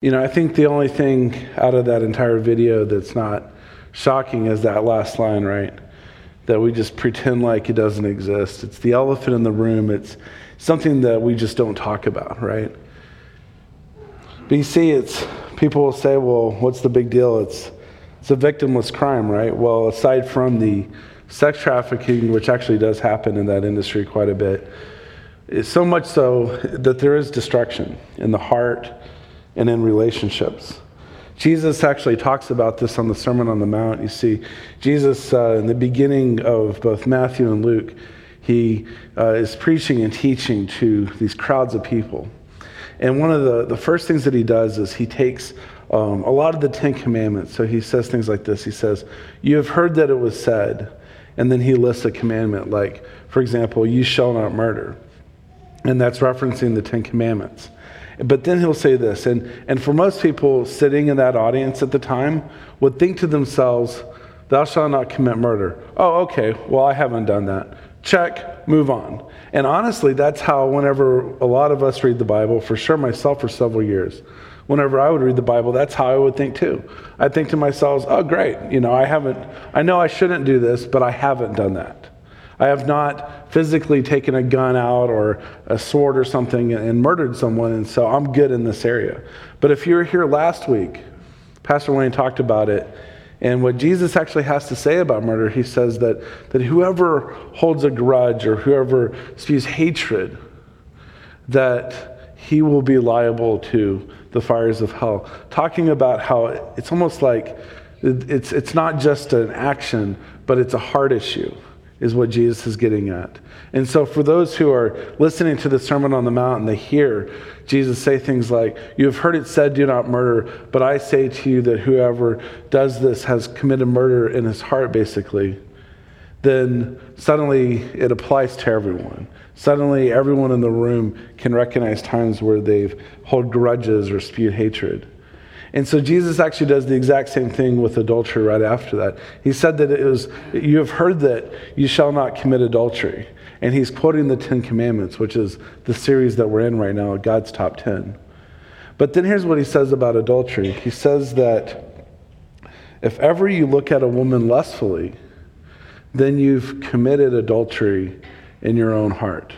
You know, I think the only thing out of that entire video that's not shocking is that last line, right? That we just pretend like it doesn't exist. It's the elephant in the room. It's something that we just don't talk about, right? But you see, it's people will say, well, what's the big deal? It's it's a victimless crime, right? Well, aside from the sex trafficking, which actually does happen in that industry quite a bit, so much so that there is destruction in the heart and in relationships. Jesus actually talks about this on the Sermon on the Mount. You see, Jesus, uh, in the beginning of both Matthew and Luke, he uh, is preaching and teaching to these crowds of people. And one of the, the first things that he does is he takes um, a lot of the Ten Commandments. So he says things like this He says, You have heard that it was said. And then he lists a commandment, like, for example, you shall not murder. And that's referencing the Ten Commandments. But then he'll say this, and, and for most people sitting in that audience at the time would think to themselves, Thou shalt not commit murder. Oh, okay, well, I haven't done that. Check, move on. And honestly, that's how, whenever a lot of us read the Bible, for sure myself for several years, whenever I would read the Bible, that's how I would think too. I'd think to myself, oh, great, you know, I haven't, I know I shouldn't do this, but I haven't done that. I have not physically taken a gun out or a sword or something and murdered someone, and so I'm good in this area. But if you were here last week, Pastor Wayne talked about it, and what Jesus actually has to say about murder, he says that, that whoever holds a grudge or whoever spews hatred, that he will be liable to the fires of hell. Talking about how it's almost like it's, it's not just an action, but it's a heart issue is what Jesus is getting at. And so, for those who are listening to the Sermon on the Mount and they hear Jesus say things like, You have heard it said, do not murder, but I say to you that whoever does this has committed murder in his heart, basically, then suddenly it applies to everyone. Suddenly, everyone in the room can recognize times where they've held grudges or spewed hatred. And so Jesus actually does the exact same thing with adultery right after that. He said that it was, you have heard that you shall not commit adultery. And he's quoting the Ten Commandments, which is the series that we're in right now, God's Top Ten. But then here's what he says about adultery he says that if ever you look at a woman lustfully, then you've committed adultery in your own heart.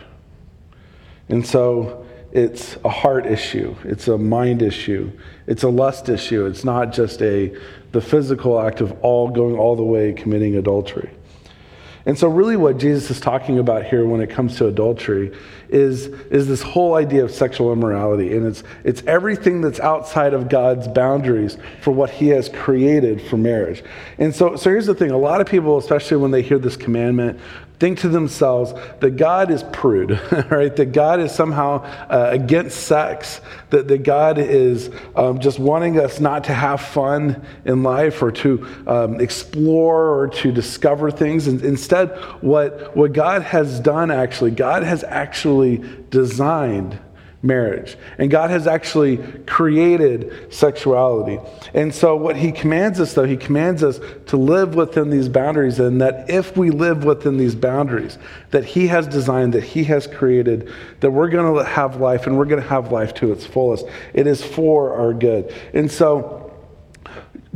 And so it's a heart issue, it's a mind issue, it's a lust issue. It's not just a the physical act of all going all the way committing adultery. And so, really, what Jesus is talking about here when it comes to adultery is, is this whole idea of sexual immorality. And it's, it's everything that's outside of God's boundaries for what He has created for marriage. And so, so here's the thing a lot of people, especially when they hear this commandment, think to themselves that God is prude, right? That God is somehow uh, against sex, that, that God is um, just wanting us not to have fun in life or to um, explore or to discover things. And instead, what, what God has done actually, God has actually designed marriage. And God has actually created sexuality. And so, what He commands us, though, He commands us to live within these boundaries, and that if we live within these boundaries that He has designed, that He has created, that we're going to have life and we're going to have life to its fullest. It is for our good. And so,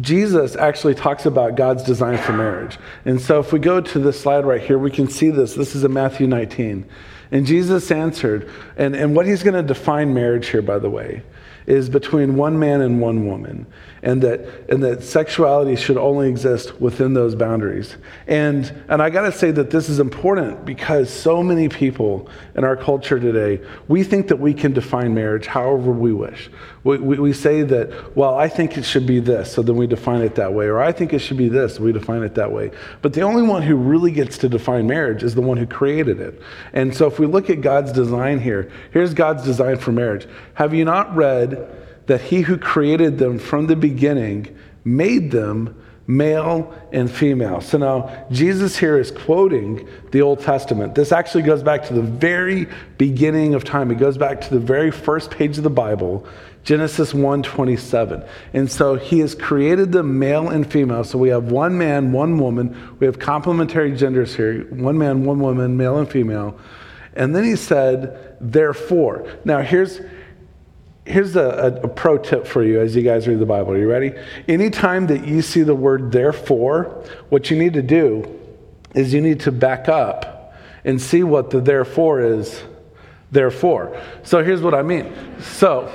Jesus actually talks about God's design for marriage. And so, if we go to this slide right here, we can see this. This is in Matthew 19. And Jesus answered, and, and what he's going to define marriage here, by the way, is between one man and one woman and that, and that sexuality should only exist within those boundaries. And, and I got to say that this is important because so many people in our culture today, we think that we can define marriage however we wish. We, we, we say that, well, I think it should be this, so then we define it that way, or I think it should be this, we define it that way. But the only one who really gets to define marriage is the one who created it. And so if we look at God's design here, here's God's design for marriage. Have you not read that he who created them from the beginning made them male and female. So now Jesus here is quoting the Old Testament. This actually goes back to the very beginning of time. It goes back to the very first page of the Bible, Genesis 1:27. And so he has created them male and female. So we have one man, one woman. We have complementary genders here. One man, one woman, male and female. And then he said, therefore. Now here's here's a, a, a, pro tip for you as you guys read the Bible. Are you ready? Anytime that you see the word therefore, what you need to do is you need to back up and see what the therefore is therefore. So here's what I mean. So,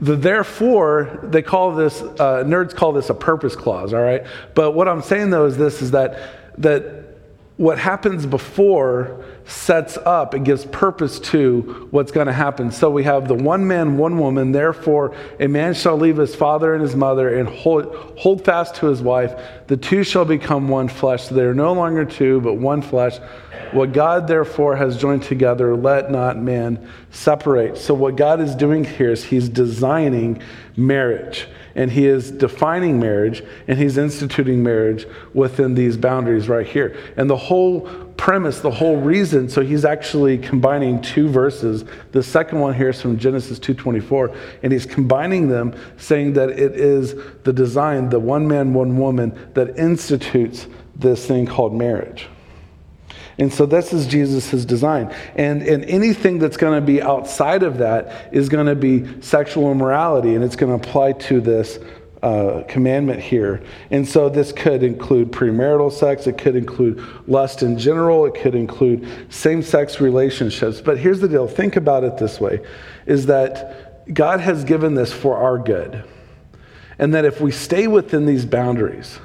the therefore, they call this, uh, nerds call this a purpose clause, all right? But what I'm saying though is this is that, that what happens before sets up and gives purpose to what's going to happen. So we have the one man, one woman. Therefore, a man shall leave his father and his mother and hold, hold fast to his wife. The two shall become one flesh. They are no longer two, but one flesh. What God therefore has joined together, let not man separate. So what God is doing here is he's designing marriage and he is defining marriage and he's instituting marriage within these boundaries right here. And the whole premise, the whole reason, so he's actually combining two verses. The second one here is from Genesis 2:24, and he's combining them saying that it is the design, the one man, one woman that institutes this thing called marriage. And so this is Jesus' design. And, and anything that's going to be outside of that is going to be sexual immorality, and it's going to apply to this uh, commandment here. And so this could include premarital sex, it could include lust in general, it could include same sex relationships. But here's the deal think about it this way is that God has given this for our good. And that if we stay within these boundaries,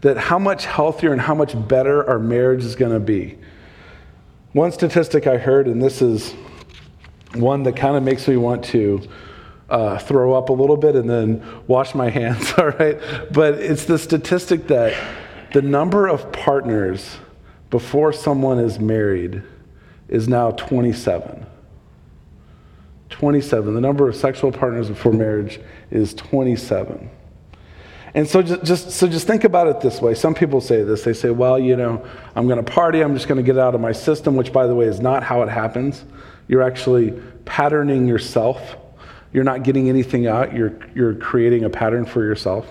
that how much healthier and how much better our marriage is going to be. One statistic I heard, and this is one that kind of makes me want to uh, throw up a little bit and then wash my hands, all right? But it's the statistic that the number of partners before someone is married is now 27. 27. The number of sexual partners before marriage is 27. And so just, just, so just think about it this way. Some people say this. They say, well, you know, I'm going to party. I'm just going to get out of my system, which, by the way, is not how it happens. You're actually patterning yourself. You're not getting anything out. You're, you're creating a pattern for yourself.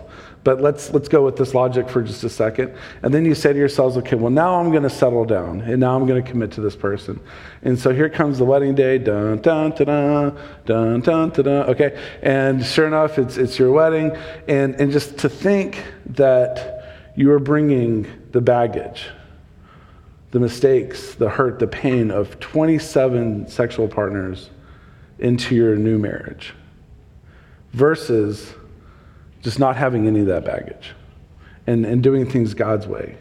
But let's, let's go with this logic for just a second. And then you say to yourselves, okay, well, now I'm going to settle down and now I'm going to commit to this person. And so here comes the wedding day. Dun, dun, dun, dun, dun, dun, dun, okay. And sure enough, it's, it's your wedding. And, and just to think that you are bringing the baggage, the mistakes, the hurt, the pain of 27 sexual partners into your new marriage versus just not having any of that baggage and, and doing things God's way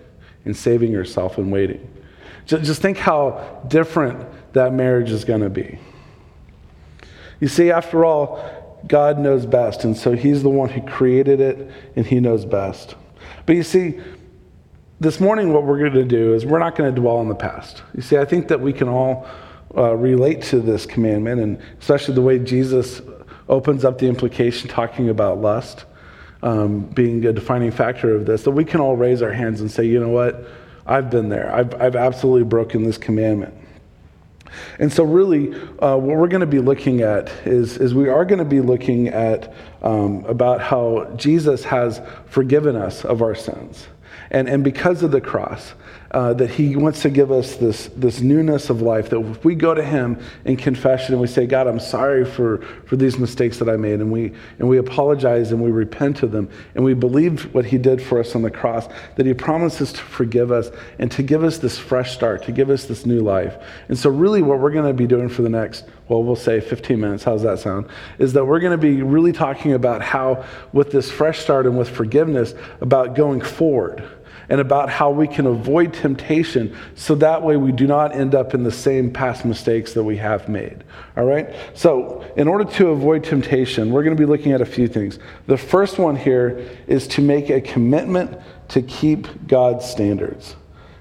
and saving yourself and waiting. Just, just think how different that marriage is going to be. You see, after all, God knows best, and so He's the one who created it, and He knows best. But you see, this morning, what we're going to do is we're not going to dwell on the past. You see, I think that we can all uh, relate to this commandment, and especially the way Jesus opens up the implication talking about lust um, being a defining factor of this, that we can all raise our hands and say, you know what, I've been there. I've, I've absolutely broken this commandment. And so, really, uh, what we're going to be looking at is, is we are going to be looking at um, about how Jesus has forgiven us of our sins. And, and because of the cross, uh, that he wants to give us this, this newness of life. That if we go to him in confession and we say, God, I'm sorry for, for these mistakes that I made, and we, and we apologize and we repent to them, and we believe what he did for us on the cross, that he promises to forgive us and to give us this fresh start, to give us this new life. And so, really, what we're going to be doing for the next, well, we'll say 15 minutes, how's that sound? Is that we're going to be really talking about how, with this fresh start and with forgiveness, about going forward and about how we can avoid temptation so that way we do not end up in the same past mistakes that we have made. All right? So, in order to avoid temptation, we're going to be looking at a few things. The first one here is to make a commitment to keep God's standards.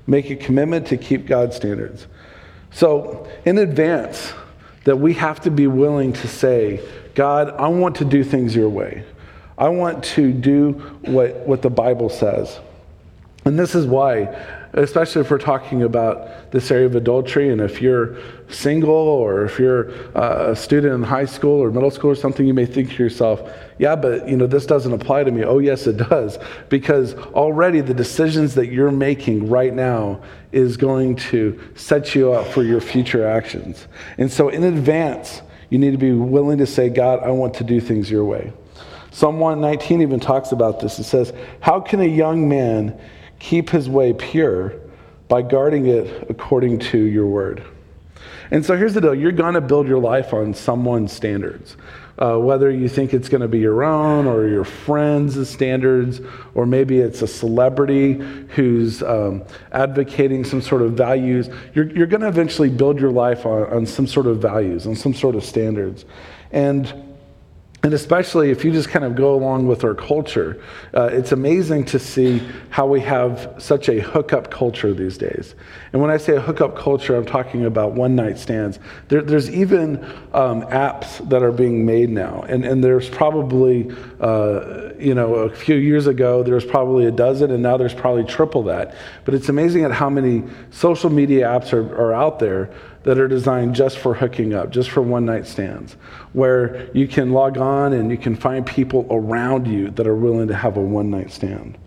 Make a commitment to keep God's standards. So, in advance, that we have to be willing to say, God, I want to do things your way. I want to do what, what the Bible says. And this is why, especially if we're talking about this area of adultery, and if you're single or if you're uh, a student in high school or middle school or something, you may think to yourself, yeah, but you know, this doesn't apply to me. Oh, yes, it does. Because already the decisions that you're making right now is going to set you up for your future actions. And so in advance, You need to be willing to say, God, I want to do things your way. Psalm 119 even talks about this. It says, How can a young man keep his way pure? By guarding it according to your word. And so here's the deal you're going to build your life on someone's standards. Uh, whether you think it's going to be your own or your friends' standards, or maybe it's a celebrity who's um, advocating some sort of values, you're, you're going to eventually build your life on, on some sort of values, on some sort of standards. And and especially if you just kind of go along with our culture, uh, it's amazing to see how we have such a hookup culture these days. And when I say a hookup culture, I'm talking about one night stands. There, there's even um, apps that are being made now. And, and there's probably, uh, you know, a few years ago, there was probably a dozen, and now there's probably triple that. But it's amazing at how many social media apps are, are out there that are designed just for hooking up, just for one night stands, where you can log on and you can find people around you that are willing to have a one night stand.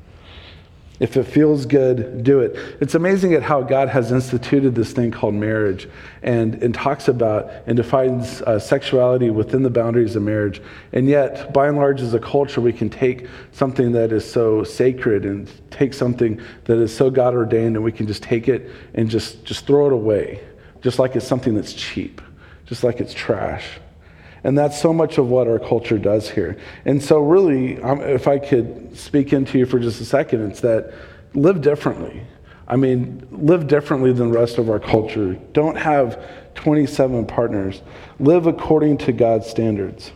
If it feels good, do it. It's amazing at how God has instituted this thing called marriage and, and talks about and defines uh, sexuality within the boundaries of marriage. And yet, by and large, as a culture, we can take something that is so sacred and take something that is so God ordained and we can just take it and just, just throw it away just like it's something that's cheap, just like it's trash. And that's so much of what our culture does here. And so, really, um, if I could speak into you for just a second, it's that live differently. I mean, live differently than the rest of our culture. Don't have 27 partners. Live according to God's standards.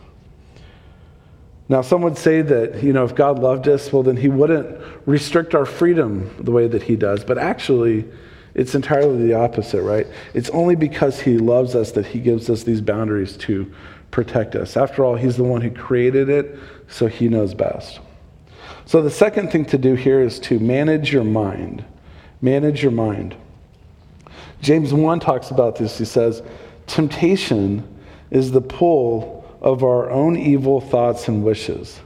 Now, some would say that, you know, if God loved us, well, then he wouldn't restrict our freedom the way that he does. But actually, it's entirely the opposite, right? It's only because He loves us that He gives us these boundaries to protect us. After all, He's the one who created it, so He knows best. So, the second thing to do here is to manage your mind. Manage your mind. James 1 talks about this. He says, Temptation is the pull of our own evil thoughts and wishes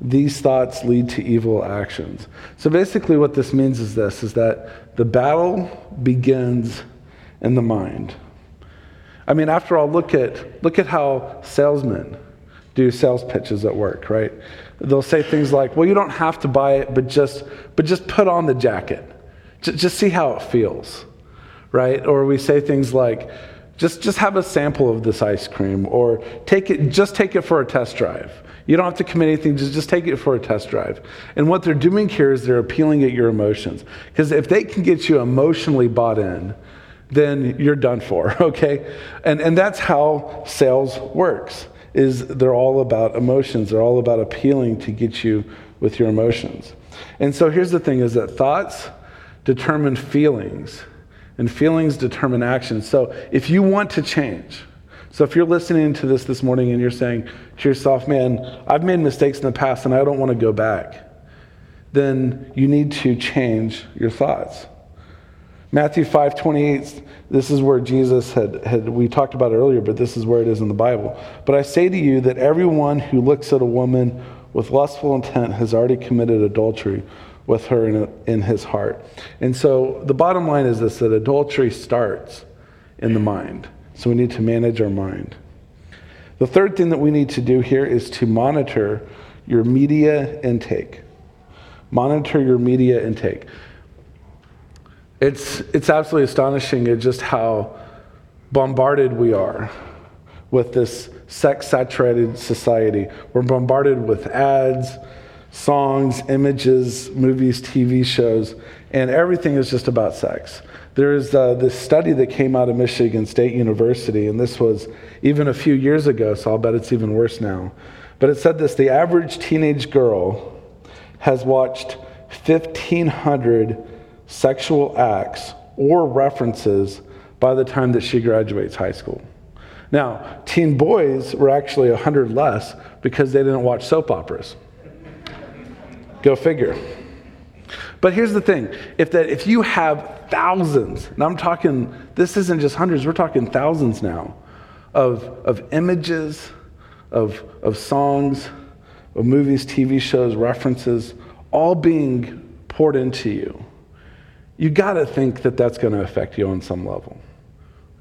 these thoughts lead to evil actions. So basically what this means is this is that the battle begins in the mind. I mean, after all, look at look at how salesmen do sales pitches at work, right? They'll say things like, "Well, you don't have to buy it, but just but just put on the jacket. Just, just see how it feels." Right? Or we say things like, just just have a sample of this ice cream or take it just take it for a test drive you don't have to commit anything, just, just take it for a test drive. And what they're doing here is they're appealing at your emotions. Because if they can get you emotionally bought in, then you're done for, okay? And, and that's how sales works, is they're all about emotions. They're all about appealing to get you with your emotions. And so here's the thing is that thoughts determine feelings, and feelings determine actions. So if you want to change, so if you're listening to this this morning and you're saying to yourself, man, I've made mistakes in the past and I don't want to go back, then you need to change your thoughts. Matthew 5 28, this is where Jesus had, had, we talked about it earlier, but this is where it is in the Bible. But I say to you that everyone who looks at a woman with lustful intent has already committed adultery with her in, in his heart. And so the bottom line is this that adultery starts in the mind. So we need to manage our mind. The third thing that we need to do here is to monitor your media intake. Monitor your media intake. It's, it's absolutely astonishing at just how bombarded we are with this sex saturated society. We're bombarded with ads, songs, images, movies, TV shows, and everything is just about sex. There is uh, this study that came out of Michigan State University, and this was even a few years ago, so I'll bet it's even worse now. But it said this the average teenage girl has watched 1,500 sexual acts or references by the time that she graduates high school. Now, teen boys were actually 100 less because they didn't watch soap operas. Go figure. But here's the thing if, that, if you have thousands, and I'm talking, this isn't just hundreds, we're talking thousands now, of, of images, of, of songs, of movies, TV shows, references, all being poured into you. You got to think that that's going to affect you on some level.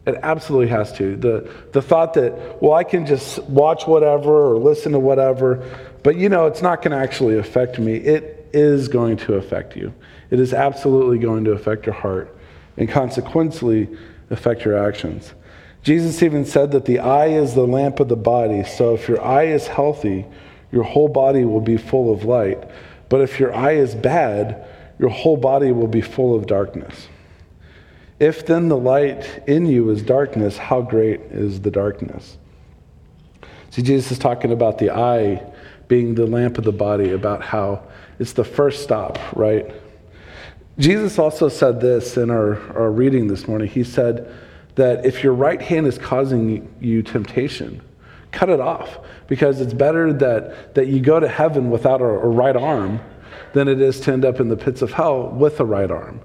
It absolutely has to. The, the thought that, well, I can just watch whatever or listen to whatever, but you know, it's not going to actually affect me. It is going to affect you. It is absolutely going to affect your heart and consequently affect your actions. Jesus even said that the eye is the lamp of the body. So if your eye is healthy, your whole body will be full of light. But if your eye is bad, your whole body will be full of darkness. If then the light in you is darkness, how great is the darkness? See, Jesus is talking about the eye being the lamp of the body, about how it's the first stop, right? Jesus also said this in our, our reading this morning. He said that if your right hand is causing you temptation, cut it off because it's better that, that you go to heaven without a, a right arm than it is to end up in the pits of hell with a right arm.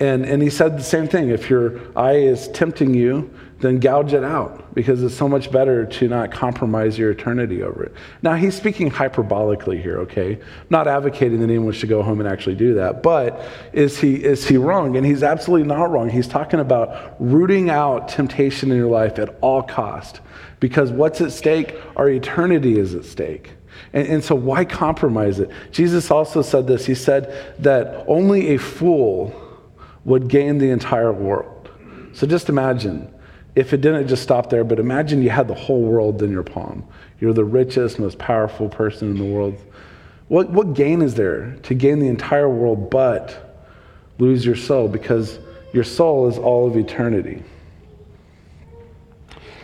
And, and he said the same thing. If your eye is tempting you, then gouge it out because it's so much better to not compromise your eternity over it. Now, he's speaking hyperbolically here, okay? Not advocating that anyone should go home and actually do that. But is he, is he wrong? And he's absolutely not wrong. He's talking about rooting out temptation in your life at all cost because what's at stake? Our eternity is at stake. And, and so, why compromise it? Jesus also said this. He said that only a fool would gain the entire world. So just imagine if it didn't just stop there, but imagine you had the whole world in your palm. You're the richest, most powerful person in the world. What, what gain is there to gain the entire world but lose your soul? Because your soul is all of eternity.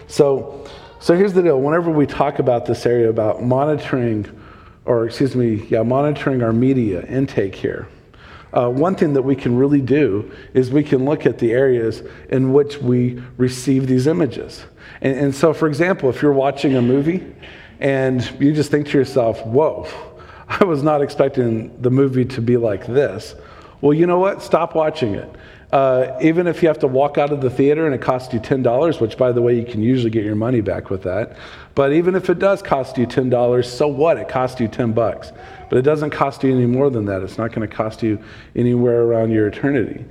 So, so here's the deal. Whenever we talk about this area about monitoring, or excuse me, yeah, monitoring our media intake here, uh, one thing that we can really do is we can look at the areas in which we receive these images. And, and so, for example, if you're watching a movie and you just think to yourself, whoa, I was not expecting the movie to be like this. Well, you know what? Stop watching it. Uh, even if you have to walk out of the theater and it costs you $10, which, by the way, you can usually get your money back with that. But even if it does cost you $10, so what? It cost you 10 bucks. But it doesn't cost you any more than that. It's not going to cost you anywhere around your eternity.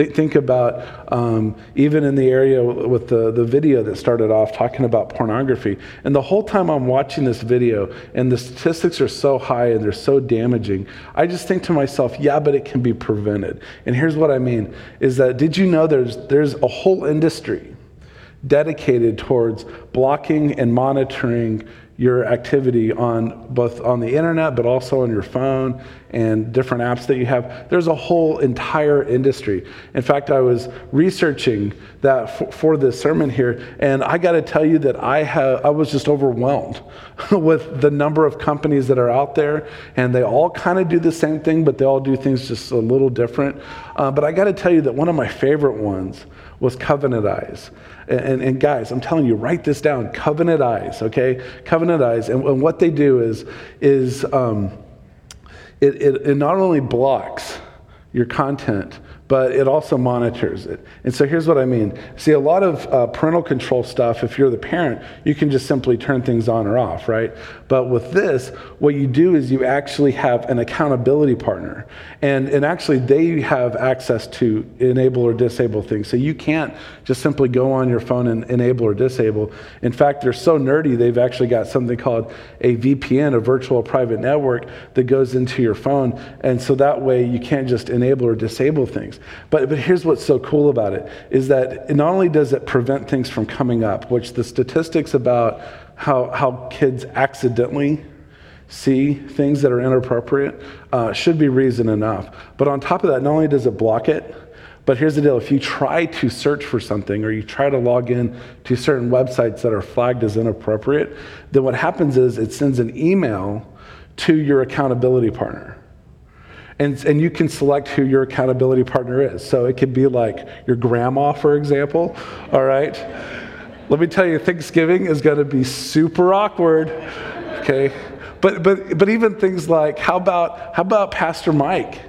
Th- think about um, even in the area with the, the video that started off talking about pornography. And the whole time I'm watching this video, and the statistics are so high and they're so damaging, I just think to myself, yeah, but it can be prevented. And here's what I mean is that did you know there's, there's a whole industry dedicated towards blocking and monitoring your activity on both on the internet but also on your phone and different apps that you have. There's a whole entire industry. In fact i was researching that for, for this sermon here and i got to tell you that i have i was just overwhelmed with the number of companies that are out there and they all kind of do the same thing but they all do things just a little different. Uh, but i got to tell you that one of my favorite ones was Covenant Eyes and, and, and, guys, I'm telling you, write this down. Covenant eyes, okay? Covenant eyes. And, and what they do is, is um, it, it, it not only blocks your content, but it also monitors it. And so here's what I mean. See, a lot of uh, parental control stuff, if you're the parent, you can just simply turn things on or off, right? But with this, what you do is you actually have an accountability partner. And, and actually, they have access to enable or disable things. So you can't just simply go on your phone and enable or disable. In fact, they're so nerdy, they've actually got something called a VPN, a virtual private network, that goes into your phone. And so that way, you can't just enable or disable things. But, but here's what's so cool about it is that not only does it prevent things from coming up, which the statistics about how, how kids accidentally see things that are inappropriate uh, should be reason enough. But on top of that, not only does it block it, but here's the deal if you try to search for something or you try to log in to certain websites that are flagged as inappropriate, then what happens is it sends an email to your accountability partner. And, and you can select who your accountability partner is. So it could be like your grandma, for example. All right. Let me tell you, Thanksgiving is going to be super awkward. Okay. But, but, but even things like, how about, how about Pastor Mike?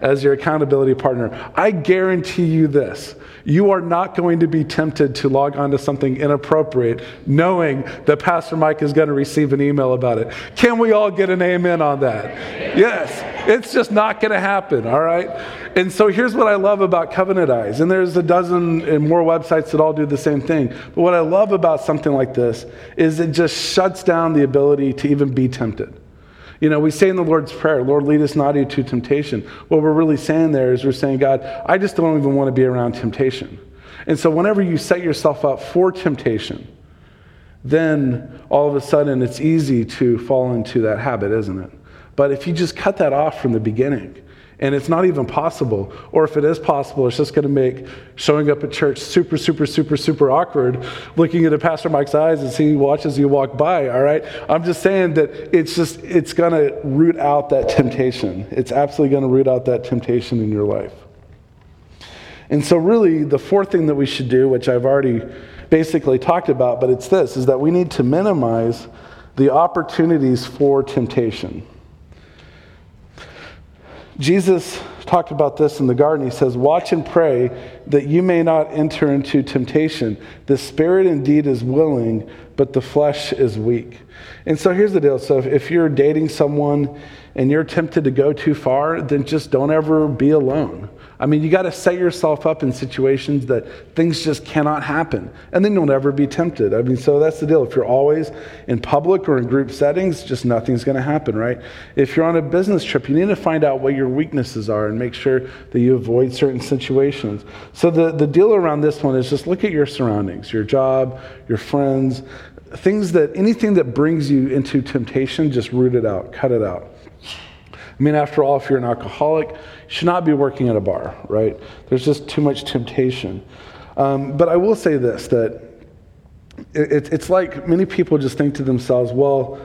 as your accountability partner. I guarantee you this you are not going to be tempted to log on to something inappropriate knowing that Pastor Mike is going to receive an email about it. Can we all get an amen on that? Yes, it's just not going to happen, all right? And so here's what I love about Covenant Eyes, and there's a dozen and more websites that all do the same thing. But what I love about something like this is it just shuts down the ability to even be tempted. You know, we say in the Lord's Prayer, Lord, lead us not into temptation. What we're really saying there is we're saying, God, I just don't even want to be around temptation. And so whenever you set yourself up for temptation, then all of a sudden it's easy to fall into that habit, isn't it? But if you just cut that off from the beginning, and it's not even possible. Or if it is possible, it's just going to make showing up at church super, super, super, super awkward, looking into Pastor Mike's eyes as he watches you walk by, all right? I'm just saying that it's just, it's going to root out that temptation. It's absolutely going to root out that temptation in your life. And so, really, the fourth thing that we should do, which I've already basically talked about, but it's this, is that we need to minimize the opportunities for temptation. Jesus talked about this in the garden. He says, Watch and pray that you may not enter into temptation. The spirit indeed is willing, but the flesh is weak. And so here's the deal. So if you're dating someone and you're tempted to go too far, then just don't ever be alone. I mean, you got to set yourself up in situations that things just cannot happen, and then you'll never be tempted. I mean, so that's the deal. If you're always in public or in group settings, just nothing's going to happen, right? If you're on a business trip, you need to find out what your weaknesses are and make sure that you avoid certain situations. So the, the deal around this one is just look at your surroundings, your job, your friends, things that anything that brings you into temptation, just root it out, cut it out. I mean, after all, if you're an alcoholic, you should not be working at a bar, right? There's just too much temptation. Um, but I will say this that it, it's like many people just think to themselves, well,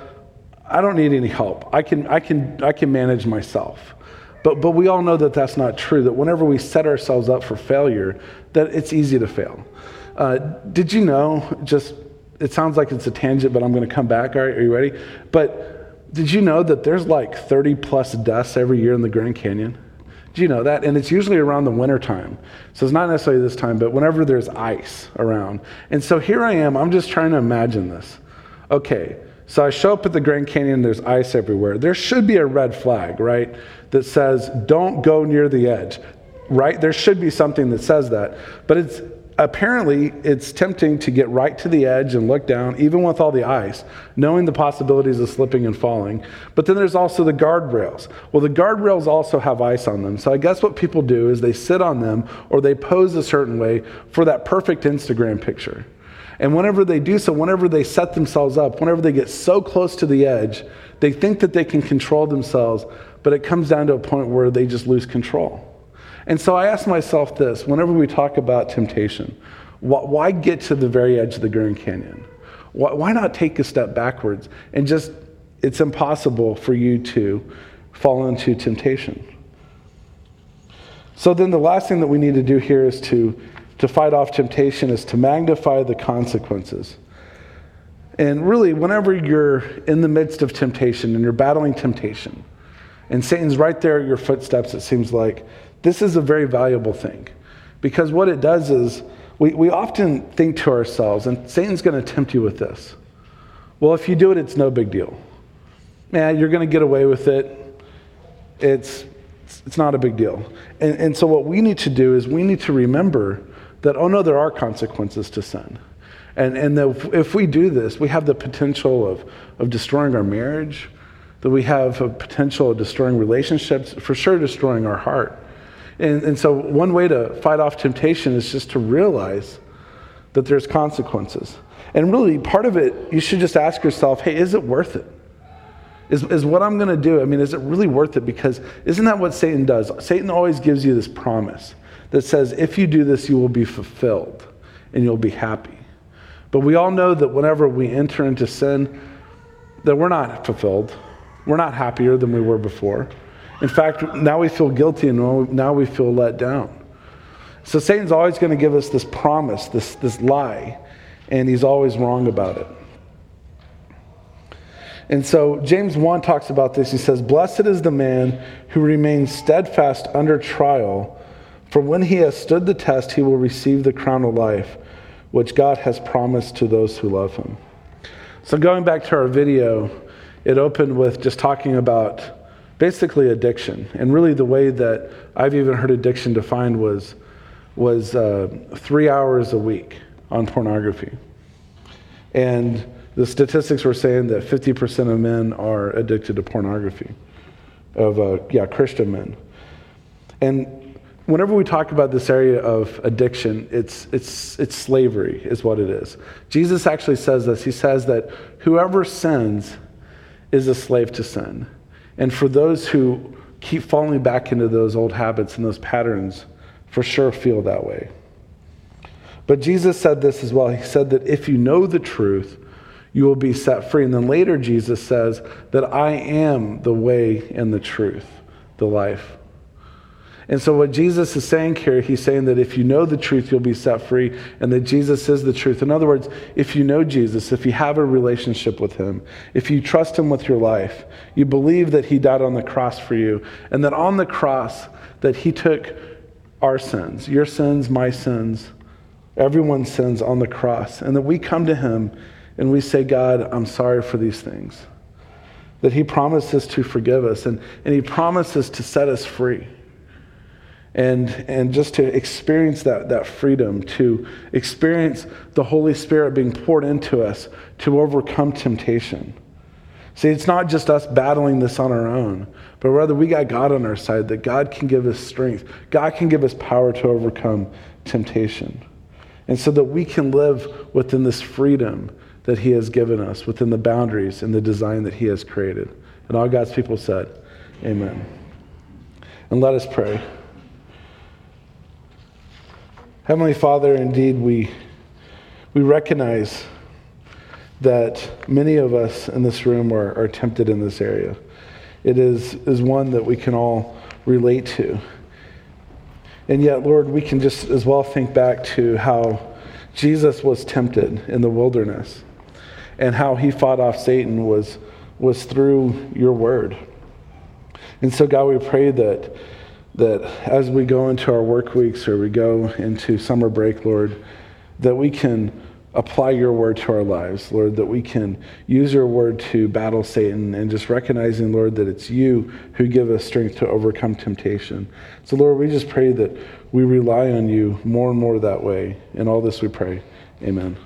I don't need any help. I can, I can, I can manage myself. But, but we all know that that's not true, that whenever we set ourselves up for failure, that it's easy to fail. Uh, did you know, just, it sounds like it's a tangent, but I'm going to come back. All right, are you ready? But did you know that there's like 30 plus deaths every year in the Grand Canyon? Do you know that? And it's usually around the winter time. So it's not necessarily this time, but whenever there's ice around. And so here I am, I'm just trying to imagine this. Okay, so I show up at the Grand Canyon, there's ice everywhere. There should be a red flag, right? That says, don't go near the edge, right? There should be something that says that. But it's apparently it's tempting to get right to the edge and look down, even with all the ice, knowing the possibilities of slipping and falling. But then there's also the guardrails. Well, the guardrails also have ice on them. So I guess what people do is they sit on them or they pose a certain way for that perfect Instagram picture. And whenever they do so, whenever they set themselves up, whenever they get so close to the edge, they think that they can control themselves, but it comes down to a point where they just lose control. And so I ask myself this whenever we talk about temptation, why get to the very edge of the Grand Canyon? Why not take a step backwards and just, it's impossible for you to fall into temptation. So then the last thing that we need to do here is to, to fight off temptation is to magnify the consequences. And really, whenever you're in the midst of temptation and you're battling temptation, and Satan's right there at your footsteps, it seems like, this is a very valuable thing because what it does is we, we often think to ourselves, and Satan's going to tempt you with this. Well, if you do it, it's no big deal. Man, you're going to get away with it. It's, it's not a big deal. And, and so, what we need to do is we need to remember that, oh no, there are consequences to sin. And, and that if we do this, we have the potential of, of destroying our marriage, that we have a potential of destroying relationships, for sure, destroying our heart. And, and so, one way to fight off temptation is just to realize that there's consequences. And really, part of it, you should just ask yourself hey, is it worth it? Is, is what I'm going to do, I mean, is it really worth it? Because isn't that what Satan does? Satan always gives you this promise that says, if you do this, you will be fulfilled and you'll be happy. But we all know that whenever we enter into sin, that we're not fulfilled. We're not happier than we were before. In fact, now we feel guilty and now we feel let down. So Satan's always going to give us this promise, this, this lie, and he's always wrong about it. And so James 1 talks about this. He says, Blessed is the man who remains steadfast under trial, for when he has stood the test, he will receive the crown of life, which God has promised to those who love him. So, going back to our video, it opened with just talking about basically addiction. And really, the way that I've even heard addiction defined was, was uh, three hours a week on pornography. And the statistics were saying that 50% of men are addicted to pornography, of uh, yeah, Christian men. And whenever we talk about this area of addiction, it's, it's, it's slavery, is what it is. Jesus actually says this. He says that whoever sins is a slave to sin. And for those who keep falling back into those old habits and those patterns, for sure feel that way. But Jesus said this as well. He said that if you know the truth, you will be set free. And then later, Jesus says that I am the way and the truth, the life. And so, what Jesus is saying here, he's saying that if you know the truth, you'll be set free, and that Jesus is the truth. In other words, if you know Jesus, if you have a relationship with him, if you trust him with your life, you believe that he died on the cross for you, and that on the cross, that he took our sins, your sins, my sins, everyone's sins on the cross, and that we come to him and we say, God, I'm sorry for these things. That he promises to forgive us, and, and he promises to set us free and, and just to experience that, that freedom, to experience the Holy Spirit being poured into us to overcome temptation. See, it's not just us battling this on our own, but rather we got God on our side, that God can give us strength. God can give us power to overcome temptation. And so that we can live within this freedom that He has given us, within the boundaries and the design that He has created. And all God's people said, Amen. And let us pray. Heavenly Father, indeed, we, we recognize that many of us in this room are, are tempted in this area. It is, is one that we can all relate to. And yet, Lord, we can just as well think back to how Jesus was tempted in the wilderness and how he fought off Satan was, was through your word. And so, God, we pray that that as we go into our work weeks or we go into summer break, Lord, that we can apply your word to our lives, Lord, that we can use your word to battle Satan and just recognizing, Lord, that it's you who give us strength to overcome temptation. So, Lord, we just pray that we rely on you more and more that way. In all this we pray. Amen.